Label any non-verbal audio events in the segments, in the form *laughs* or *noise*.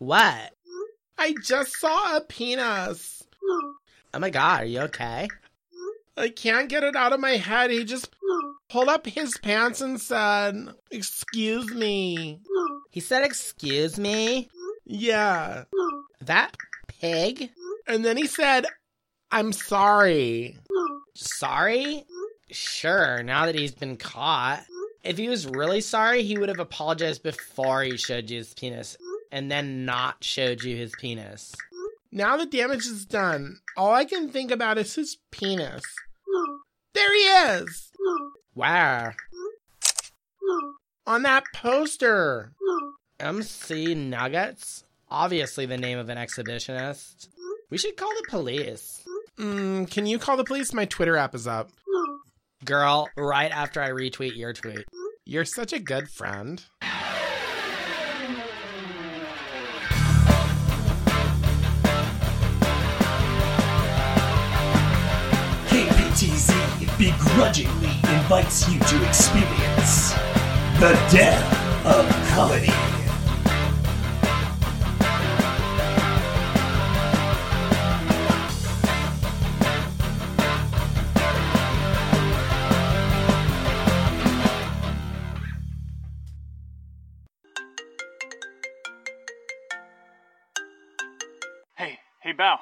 What? I just saw a penis. Oh my god, are you okay? I can't get it out of my head. He just pulled up his pants and said, Excuse me. He said, Excuse me? Yeah. That pig? And then he said, I'm sorry. Sorry? Sure, now that he's been caught. If he was really sorry, he would have apologized before he showed you his penis and then not showed you his penis. Now the damage is done. All I can think about is his penis. There he is! Where? On that poster. MC Nuggets? Obviously the name of an exhibitionist. We should call the police. Mm, can you call the police? My Twitter app is up. Girl, right after I retweet your tweet. You're such a good friend. KPTZ begrudgingly invites you to experience the death of comedy. Hey, hey, Bao.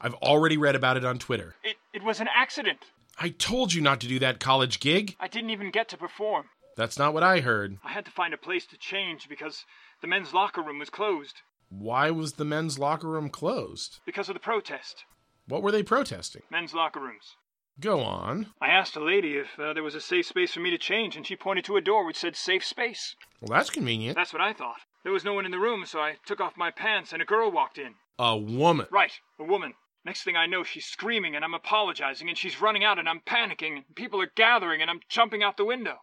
I've already read about it on Twitter. It, it was an accident. I told you not to do that college gig. I didn't even get to perform. That's not what I heard. I had to find a place to change because the men's locker room was closed. Why was the men's locker room closed? Because of the protest. What were they protesting? Men's locker rooms. Go on. I asked a lady if uh, there was a safe space for me to change, and she pointed to a door which said safe space. Well, that's convenient. That's what I thought. There was no one in the room, so I took off my pants, and a girl walked in. A woman. Right, a woman. Next thing I know, she's screaming, and I'm apologizing, and she's running out, and I'm panicking, and people are gathering, and I'm jumping out the window.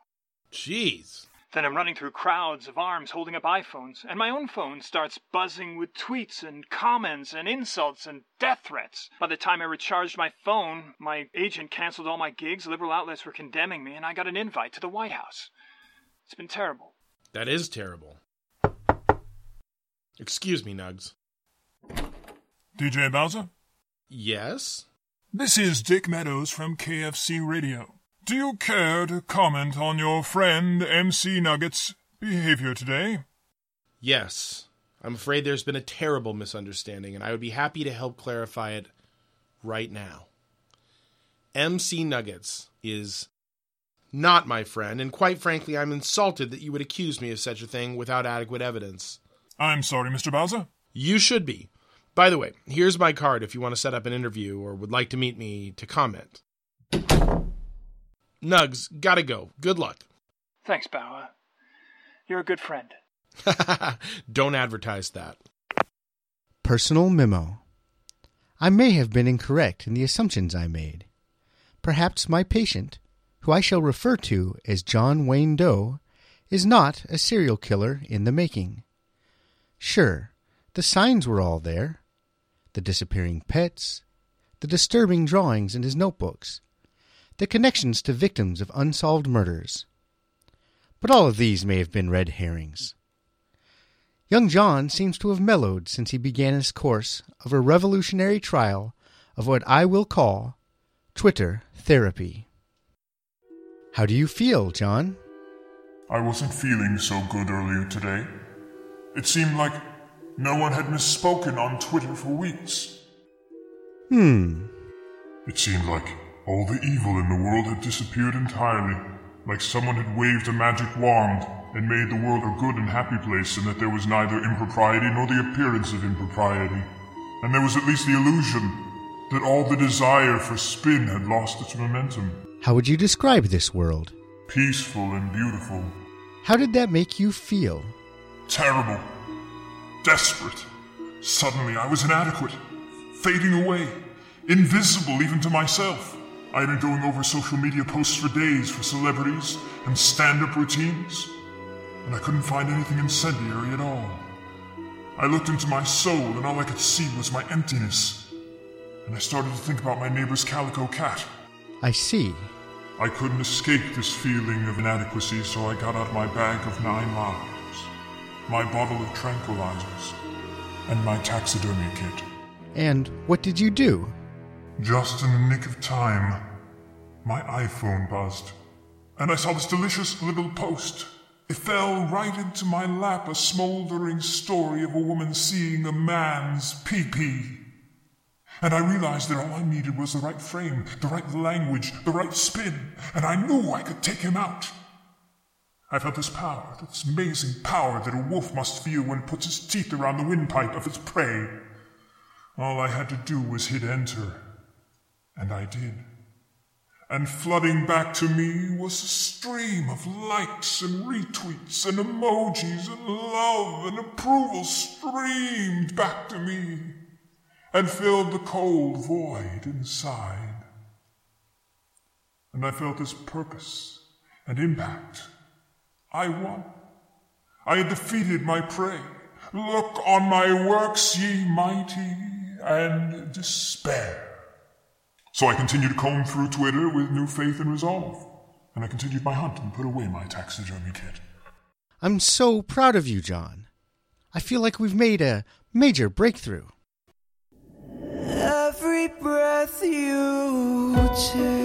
Jeez. Then I'm running through crowds of arms holding up iPhones, and my own phone starts buzzing with tweets and comments and insults and death threats. By the time I recharged my phone, my agent canceled all my gigs, liberal outlets were condemning me, and I got an invite to the White House. It's been terrible. That is terrible. Excuse me, Nugs. DJ Bowser? Yes? This is Dick Meadows from KFC Radio. Do you care to comment on your friend MC Nugget's behavior today? Yes. I'm afraid there's been a terrible misunderstanding, and I would be happy to help clarify it right now. MC Nuggets is not my friend, and quite frankly, I'm insulted that you would accuse me of such a thing without adequate evidence. I'm sorry, Mr. Bowser. You should be. By the way, here's my card if you want to set up an interview or would like to meet me to comment. Nugs, gotta go. Good luck. Thanks, Bauer. You're a good friend. *laughs* *laughs* Don't advertise that. Personal memo. I may have been incorrect in the assumptions I made. Perhaps my patient, who I shall refer to as John Wayne Doe, is not a serial killer in the making. Sure, the signs were all there the disappearing pets, the disturbing drawings in his notebooks, the connections to victims of unsolved murders. But all of these may have been red herrings. Young John seems to have mellowed since he began his course of a revolutionary trial of what I will call Twitter therapy. How do you feel, John? I wasn't feeling so good earlier today. It seemed like no one had misspoken on Twitter for weeks. Hmm. It seemed like all the evil in the world had disappeared entirely, like someone had waved a magic wand and made the world a good and happy place, and that there was neither impropriety nor the appearance of impropriety. And there was at least the illusion that all the desire for spin had lost its momentum. How would you describe this world? Peaceful and beautiful. How did that make you feel? Terrible. Desperate. Suddenly I was inadequate. Fading away. Invisible even to myself. I had been going over social media posts for days for celebrities and stand up routines, and I couldn't find anything incendiary at all. I looked into my soul, and all I could see was my emptiness. And I started to think about my neighbor's calico cat. I see. I couldn't escape this feeling of inadequacy, so I got out my bag of nine lives, my bottle of tranquilizers, and my taxidermy kit. And what did you do? Just in the nick of time, my iPhone buzzed, and I saw this delicious little post. It fell right into my lap, a smoldering story of a woman seeing a man's pee-pee. And I realized that all I needed was the right frame, the right language, the right spin, and I knew I could take him out. I felt this power, this amazing power that a wolf must feel when it puts its teeth around the windpipe of its prey. All I had to do was hit enter, and I did. And flooding back to me was a stream of likes and retweets and emojis and love and approval streamed back to me and filled the cold void inside. And I felt this purpose and impact. I won. I had defeated my prey. Look on my works, ye mighty, and despair. So I continued to comb through Twitter with new faith and resolve. And I continued my hunt and put away my taxidermy kit. I'm so proud of you, John. I feel like we've made a major breakthrough. Every breath you take,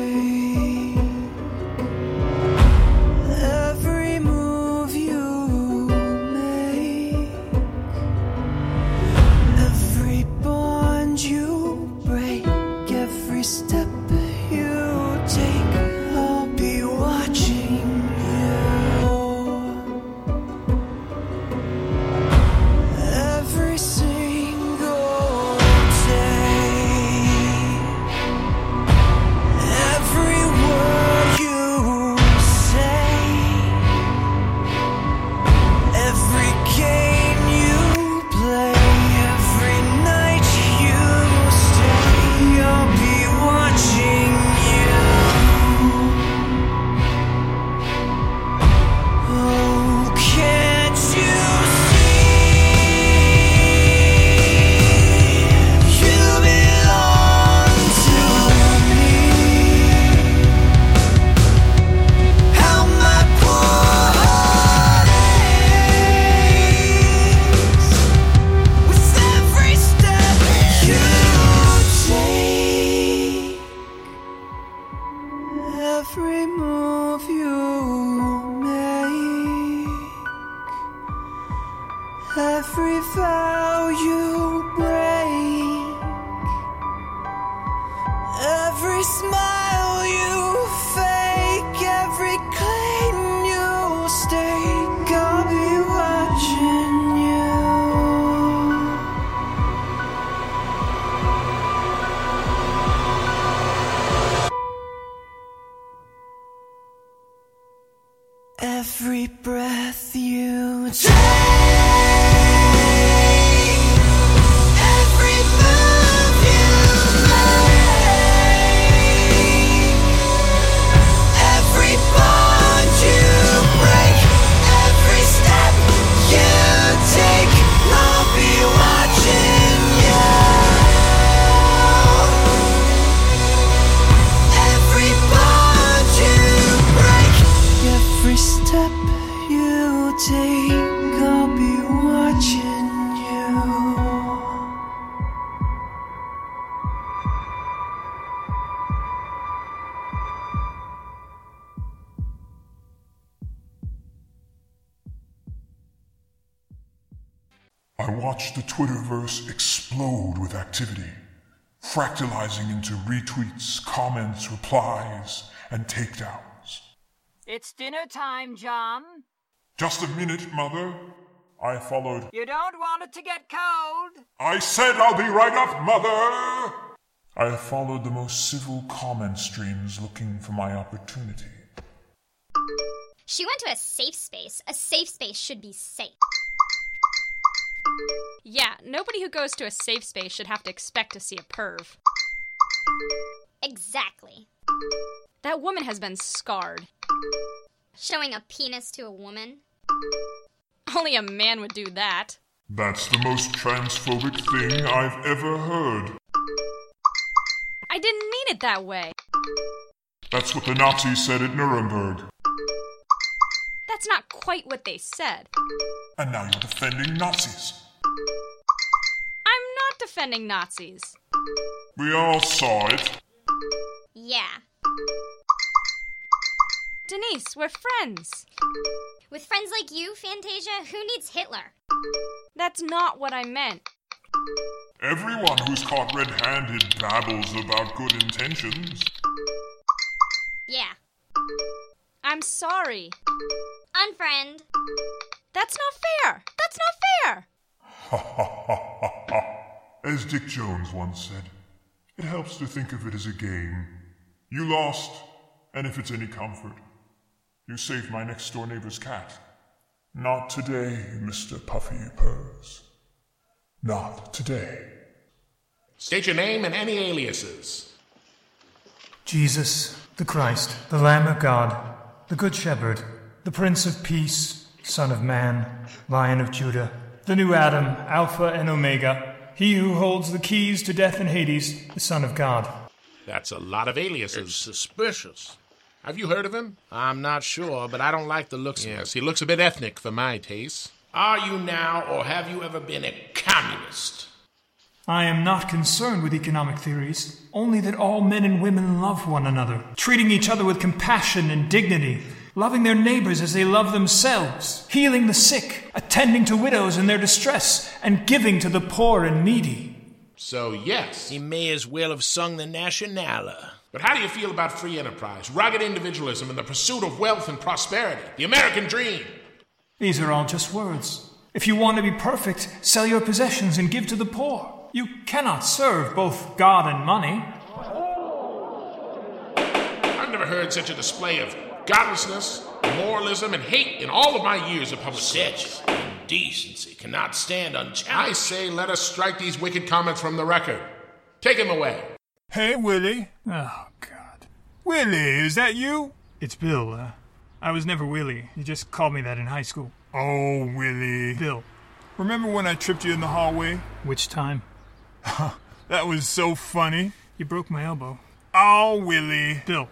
Every breath you take, Twitterverse explode with activity, fractalizing into retweets, comments, replies, and takedowns. It's dinner time, John. Just a minute, Mother. I followed. You don't want it to get cold. I said I'll be right up, Mother! I followed the most civil comment streams looking for my opportunity. She went to a safe space. A safe space should be safe. Yeah, nobody who goes to a safe space should have to expect to see a perv. Exactly. That woman has been scarred. Showing a penis to a woman. Only a man would do that. That's the most transphobic thing I've ever heard. I didn't mean it that way. That's what the Nazis said at Nuremberg. That's not quite what they said. And now you're defending Nazis. I'm not defending Nazis. We all saw it. Yeah. Denise, we're friends. With friends like you, Fantasia, who needs Hitler? That's not what I meant. Everyone who's caught red handed babbles about good intentions. Yeah. I'm sorry. Unfriend. That's not fair. That's not fair. Ha ha ha ha ha. As Dick Jones once said, it helps to think of it as a game. You lost, and if it's any comfort, you saved my next door neighbor's cat. Not today, Mr. Puffy Purrs. Not today. State your name and any aliases. Jesus, the Christ, the Lamb of God, the Good Shepherd, the Prince of Peace, Son of Man, Lion of Judah, the new Adam, Alpha and Omega, he who holds the keys to death and Hades, the Son of God. That's a lot of aliases. It's Suspicious. Have you heard of him? I'm not sure, but I don't like the looks of him. Yes, he looks a bit ethnic for my taste. Are you now, or have you ever been a communist? I am not concerned with economic theories, only that all men and women love one another, treating each other with compassion and dignity, loving their neighbors as they love themselves, healing the sick, attending to widows in their distress, and giving to the poor and needy. So, yes. He may as well have sung the Nationale. But how do you feel about free enterprise, rugged individualism, and the pursuit of wealth and prosperity? The American dream! These are all just words. If you want to be perfect, sell your possessions and give to the poor. You cannot serve both God and money. I've never heard such a display of godlessness, moralism, and hate in all of my years of public Such indecency cannot stand unchallenged. I say let us strike these wicked comments from the record. Take him away. Hey, Willie. Oh, God. Willie, is that you? It's Bill. Uh, I was never Willie. You just called me that in high school. Oh, Willie. Bill. Remember when I tripped you in the hallway? Which time? *laughs* That was so funny. You broke my elbow. Oh, Willie. Bill.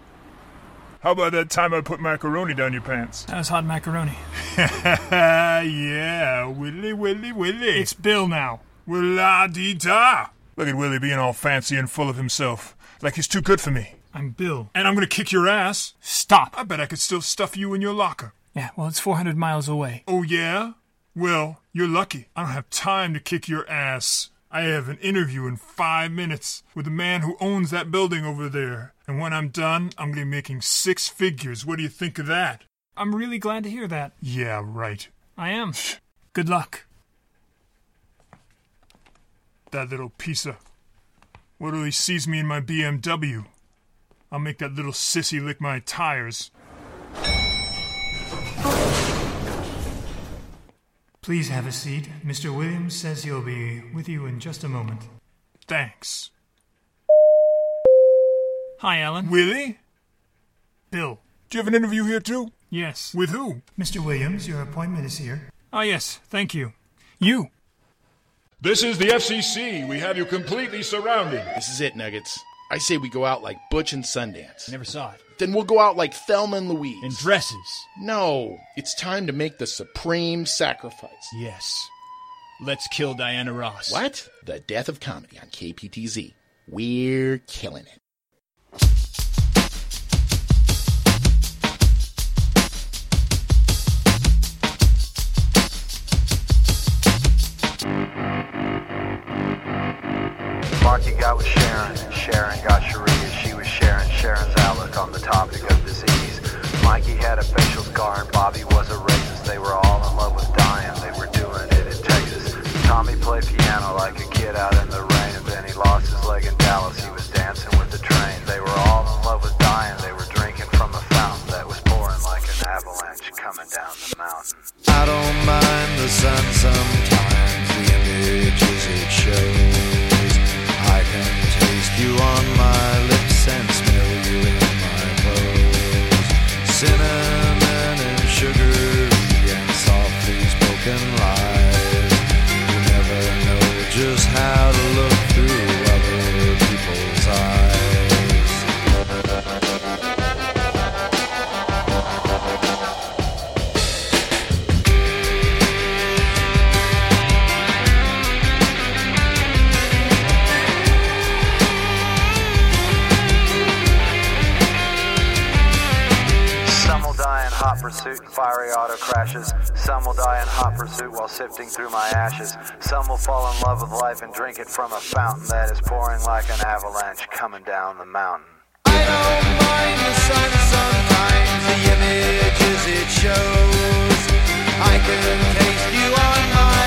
How about that time I put macaroni down your pants? That was hot macaroni. *laughs* yeah, Willie, Willie, Willie. It's Bill now. Well, la dee da. Look at Willie being all fancy and full of himself. Like he's too good for me. I'm Bill. And I'm gonna kick your ass. Stop. I bet I could still stuff you in your locker. Yeah, well, it's 400 miles away. Oh, yeah? Well, you're lucky. I don't have time to kick your ass. I have an interview in five minutes with the man who owns that building over there. And when I'm done, I'm gonna be making six figures. What do you think of that? I'm really glad to hear that. Yeah, right. I am. Good luck. That little piece of. What till he sees me in my BMW? I'll make that little sissy lick my tires. Please have a seat. Mr. Williams says he'll be with you in just a moment. Thanks. Hi, Alan. Willie? Bill. Do you have an interview here too? Yes. With who? Mr. Williams, your appointment is here. Oh, yes, thank you. You. This is the FCC. We have you completely surrounded. This is it, Nuggets. I say we go out like Butch and Sundance. Never saw it. Then we'll go out like Thelma and Louise. In dresses. No, it's time to make the supreme sacrifice. Yes. Let's kill Diana Ross. What? The death of comedy on KPTZ. We're killing it. Marky got with Sharon, Sharon got Sharia. She was sharing Sharon's Mikey had a facial scar, and Bobby was a racist. They were all in love with dying. They were doing it in Texas. Tommy played piano like a kid out in the rain, and then he lost his leg in Dallas. He was dancing with the train. They were all in love with dying. They were drinking from a fountain that was pouring like an avalanche coming down the mountain. I don't mind the sun sometimes, the images it shows. I can taste you on my softly fiery auto crashes. Some will die in hot pursuit while sifting through my ashes. Some will fall in love with life and drink it from a fountain that is pouring like an avalanche coming down the mountain. I don't mind the sun sometimes, the images it shows. I can taste you on my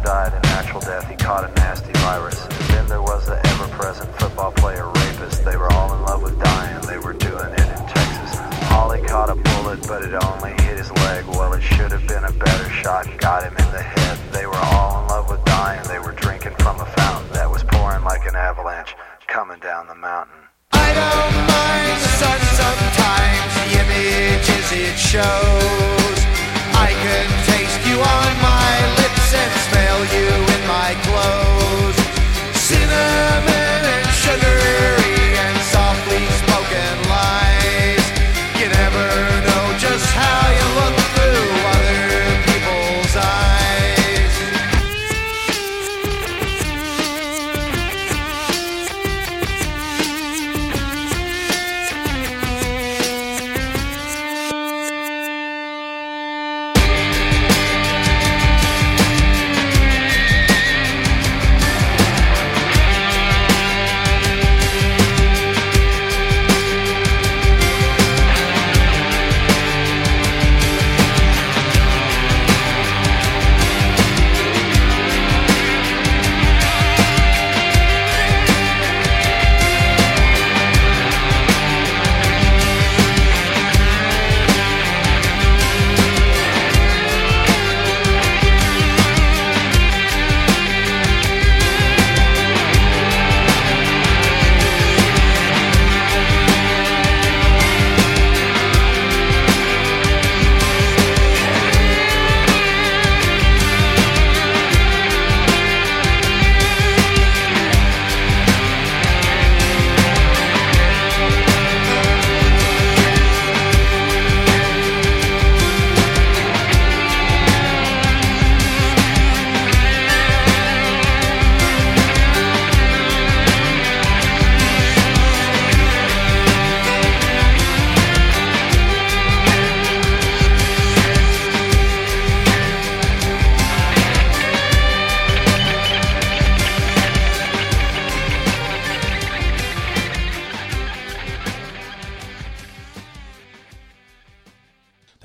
Flipper died a natural death. He caught a nasty virus. Then there was the ever-present football player rapist. They were all in love with dying. They were doing it in Texas. Holly caught a bullet, but it only hit his leg. Well, it should have been a better shot. Got him in the head. They were all in love with dying. They were drinking from a fountain that was pouring like an avalanche coming down the mountain. I don't mind the sun sometimes, the images it shows. I can taste you on my lips and smell you in my clothes. Cinnamon and sugary and softly spoken lies.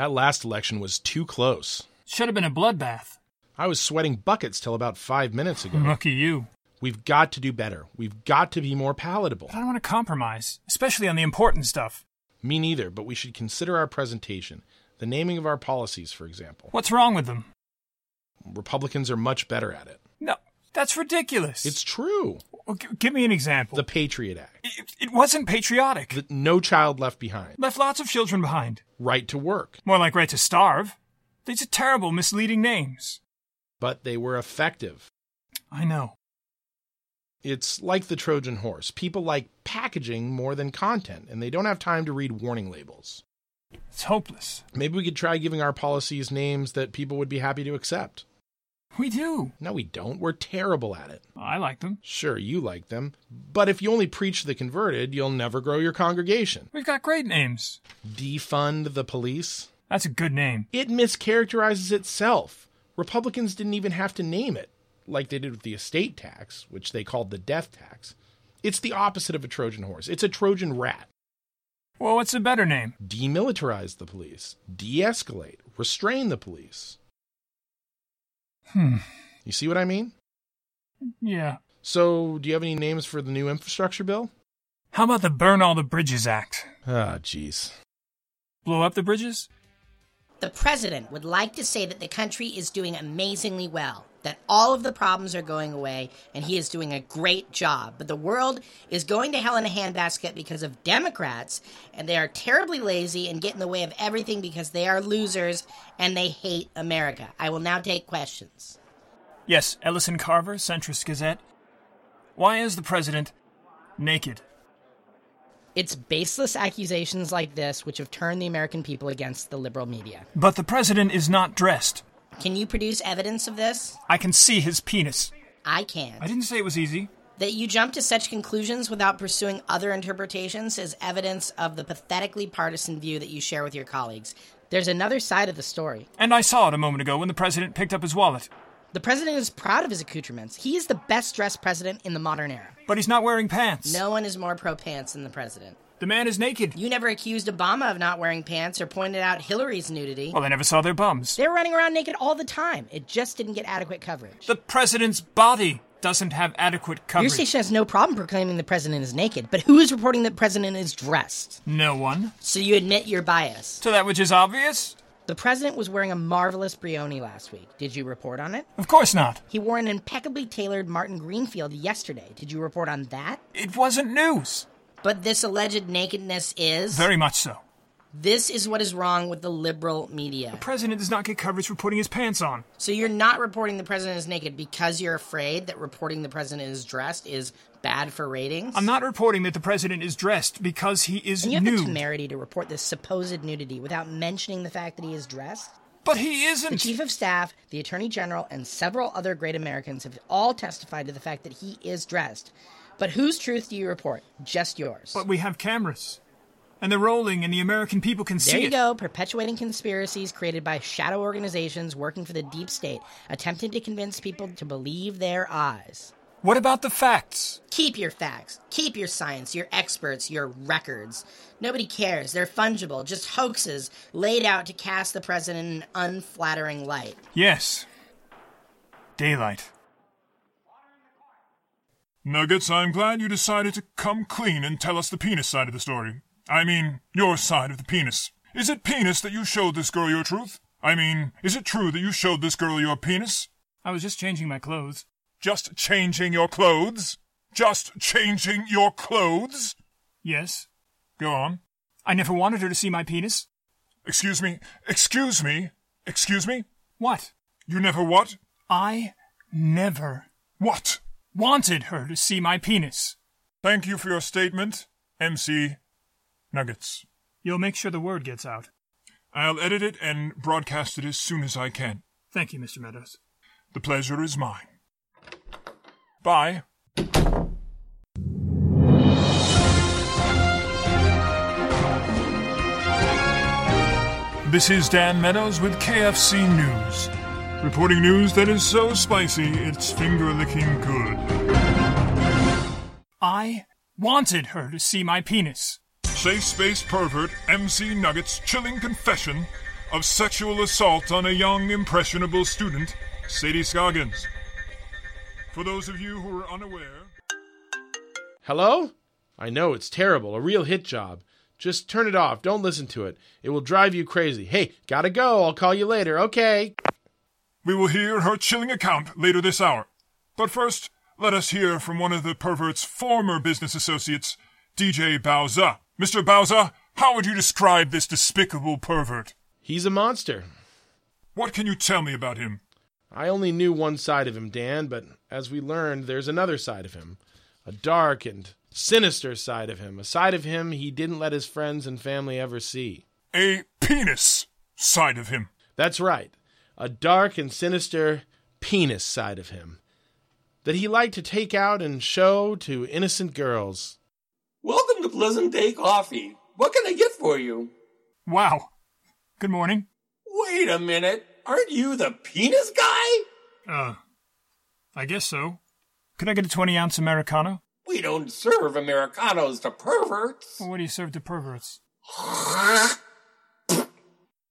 That last election was too close. Should have been a bloodbath. I was sweating buckets till about five minutes ago. Lucky you. We've got to do better. We've got to be more palatable. I don't want to compromise, especially on the important stuff. Me neither, but we should consider our presentation. The naming of our policies, for example. What's wrong with them? Republicans are much better at it. No, that's ridiculous. It's true. Well, g- give me an example. The Patriot Act. It, it wasn't patriotic. The No Child Left Behind. Left lots of children behind. Right to work. More like right to starve. These are terrible, misleading names. But they were effective. I know. It's like the Trojan horse. People like packaging more than content, and they don't have time to read warning labels. It's hopeless. Maybe we could try giving our policies names that people would be happy to accept. We do. No, we don't. We're terrible at it. I like them. Sure, you like them. But if you only preach to the converted, you'll never grow your congregation. We've got great names. Defund the police. That's a good name. It mischaracterizes itself. Republicans didn't even have to name it, like they did with the estate tax, which they called the death tax. It's the opposite of a Trojan horse. It's a Trojan rat. Well, what's a better name? Demilitarize the police, de escalate, restrain the police. Hmm. You see what I mean? Yeah. So, do you have any names for the new infrastructure bill? How about the Burn All the Bridges Act? Ah, jeez. Blow up the bridges? The president would like to say that the country is doing amazingly well, that all of the problems are going away, and he is doing a great job. But the world is going to hell in a handbasket because of Democrats, and they are terribly lazy and get in the way of everything because they are losers and they hate America. I will now take questions. Yes, Ellison Carver, Centrist Gazette. Why is the president naked? It's baseless accusations like this which have turned the American people against the liberal media. But the president is not dressed. Can you produce evidence of this? I can see his penis. I can't. I didn't say it was easy. That you jump to such conclusions without pursuing other interpretations is evidence of the pathetically partisan view that you share with your colleagues. There's another side of the story. And I saw it a moment ago when the president picked up his wallet. The president is proud of his accoutrements. He is the best dressed president in the modern era. But he's not wearing pants. No one is more pro pants than the president. The man is naked. You never accused Obama of not wearing pants or pointed out Hillary's nudity. Well, I never saw their bums. They're running around naked all the time. It just didn't get adequate coverage. The president's body doesn't have adequate coverage. Your station has no problem proclaiming the president is naked, but who is reporting that the president is dressed? No one. So you admit your bias. To that which is obvious? The president was wearing a marvelous Brioni last week. Did you report on it? Of course not. He wore an impeccably tailored Martin Greenfield yesterday. Did you report on that? It wasn't news. But this alleged nakedness is. Very much so. This is what is wrong with the liberal media. The president does not get coverage for putting his pants on. So you're not reporting the president is naked because you're afraid that reporting the president is dressed is bad for ratings? I'm not reporting that the president is dressed because he is and you have nude. the temerity to report this supposed nudity without mentioning the fact that he is dressed? But he isn't. The chief of staff, the attorney general, and several other great Americans have all testified to the fact that he is dressed. But whose truth do you report? Just yours. But we have cameras. And they're rolling, and the American people can see There you it. go, perpetuating conspiracies created by shadow organizations working for the deep state, attempting to convince people to believe their eyes. What about the facts? Keep your facts. Keep your science, your experts, your records. Nobody cares. They're fungible, just hoaxes laid out to cast the president in an unflattering light. Yes. Daylight. Nuggets, I'm glad you decided to come clean and tell us the penis side of the story. I mean, your side of the penis. Is it penis that you showed this girl your truth? I mean, is it true that you showed this girl your penis? I was just changing my clothes. Just changing your clothes? Just changing your clothes? Yes. Go on. I never wanted her to see my penis. Excuse me. Excuse me. Excuse me? What? You never what? I never. What? Wanted her to see my penis. Thank you for your statement, MC Nuggets. You'll make sure the word gets out. I'll edit it and broadcast it as soon as I can. Thank you, Mr. Meadows. The pleasure is mine. Bye. This is Dan Meadows with KFC News. Reporting news that is so spicy it's finger licking good. I wanted her to see my penis. Safe space pervert MC Nuggets chilling confession of sexual assault on a young impressionable student, Sadie Scoggins. For those of you who are unaware. Hello? I know it's terrible, a real hit job. Just turn it off. Don't listen to it. It will drive you crazy. Hey, gotta go. I'll call you later. Okay. We will hear her chilling account later this hour. But first, let us hear from one of the pervert's former business associates, DJ Bowser. Mr. Bowser, how would you describe this despicable pervert? He's a monster. What can you tell me about him? I only knew one side of him, Dan, but as we learned, there's another side of him. A dark and sinister side of him. A side of him he didn't let his friends and family ever see. A penis side of him. That's right. A dark and sinister penis side of him. That he liked to take out and show to innocent girls. Welcome to Pleasant Day Coffee. What can I get for you? Wow. Good morning. Wait a minute. Aren't you the penis guy? Uh, I guess so. Could I get a 20 ounce Americano? We don't serve Americanos to perverts. Well, what do you serve to perverts? *laughs*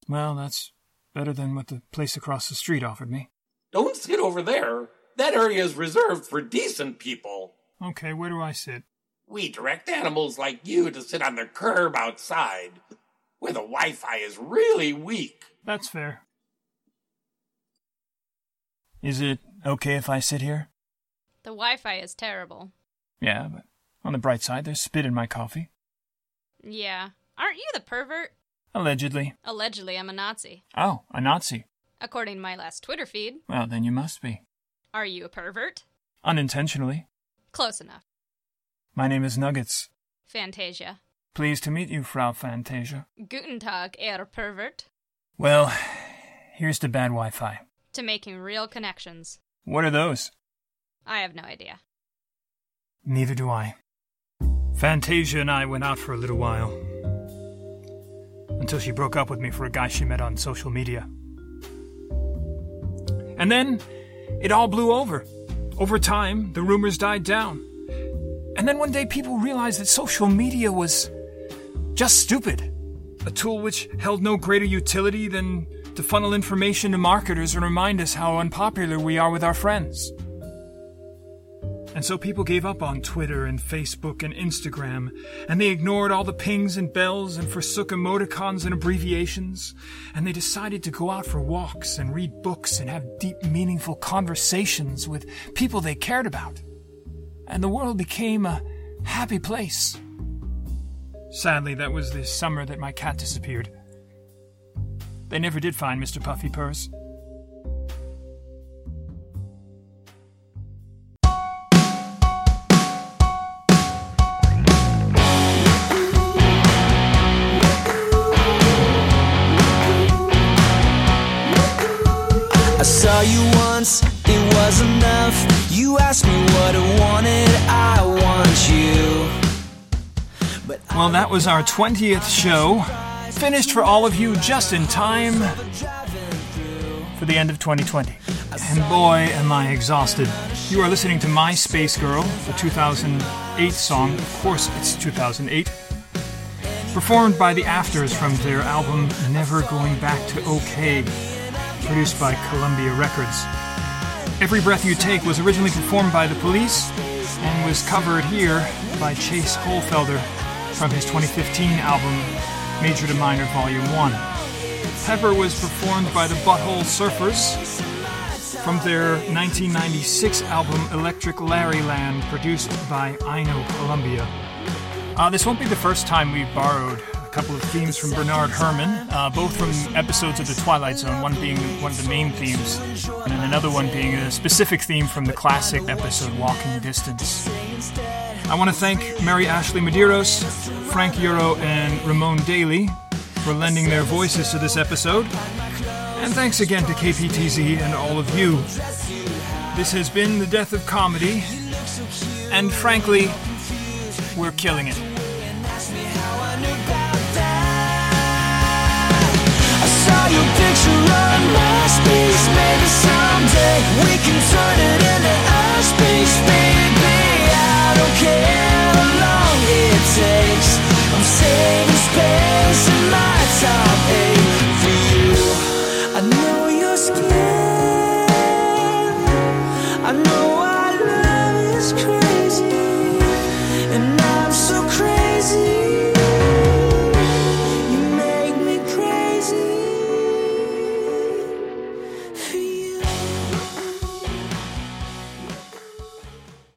well, that's better than what the place across the street offered me. Don't sit over there. That area is reserved for decent people. Okay, where do I sit? We direct animals like you to sit on the curb outside. where the Wi Fi is really weak. That's fair. Is it okay if I sit here? The Wi Fi is terrible. Yeah, but on the bright side, there's spit in my coffee. Yeah. Aren't you the pervert? Allegedly. Allegedly, I'm a Nazi. Oh, a Nazi. According to my last Twitter feed. Well, then you must be. Are you a pervert? Unintentionally. Close enough. My name is Nuggets. Fantasia. Pleased to meet you, Frau Fantasia. Guten Tag, Herr Pervert. Well, here's to bad Wi Fi. To making real connections. What are those? I have no idea. Neither do I. Fantasia and I went out for a little while. Until she broke up with me for a guy she met on social media. And then it all blew over. Over time, the rumors died down. And then one day people realized that social media was just stupid. A tool which held no greater utility than to funnel information to marketers and remind us how unpopular we are with our friends. And so people gave up on Twitter and Facebook and Instagram, and they ignored all the pings and bells and forsook emoticons and abbreviations, and they decided to go out for walks and read books and have deep, meaningful conversations with people they cared about. And the world became a happy place. Sadly, that was the summer that my cat disappeared. They never did find Mr. Puffy Purrs. Once, it was enough. You asked me what I wanted, I want you. Well, that was our 20th show. Finished for all of you just in time for the end of 2020. And boy, am I exhausted. You are listening to MySpace Girl, the 2008 song. Of course, it's 2008. Performed by the Afters from their album Never Going Back to OK, produced by Columbia Records. Every Breath You Take was originally performed by the police and was covered here by Chase Holfelder from his 2015 album Major to Minor Volume 1. Pepper was performed by the Butthole Surfers from their 1996 album Electriclarryland, produced by Ino Columbia. Uh, this won't be the first time we've borrowed couple of themes from Bernard Herrmann, uh, both from episodes of The Twilight Zone, one being one of the main themes, and then another one being a specific theme from the classic episode Walking Distance. I want to thank Mary Ashley Medeiros, Frank Iuro, and Ramon Daly for lending their voices to this episode. And thanks again to KPTZ and all of you. This has been The Death of Comedy, and frankly, we're killing it. your picture on Maybe someday we can turn it into our space. Baby, I don't care how long it takes. I'm saving space in my top eight for you. I know you're scared.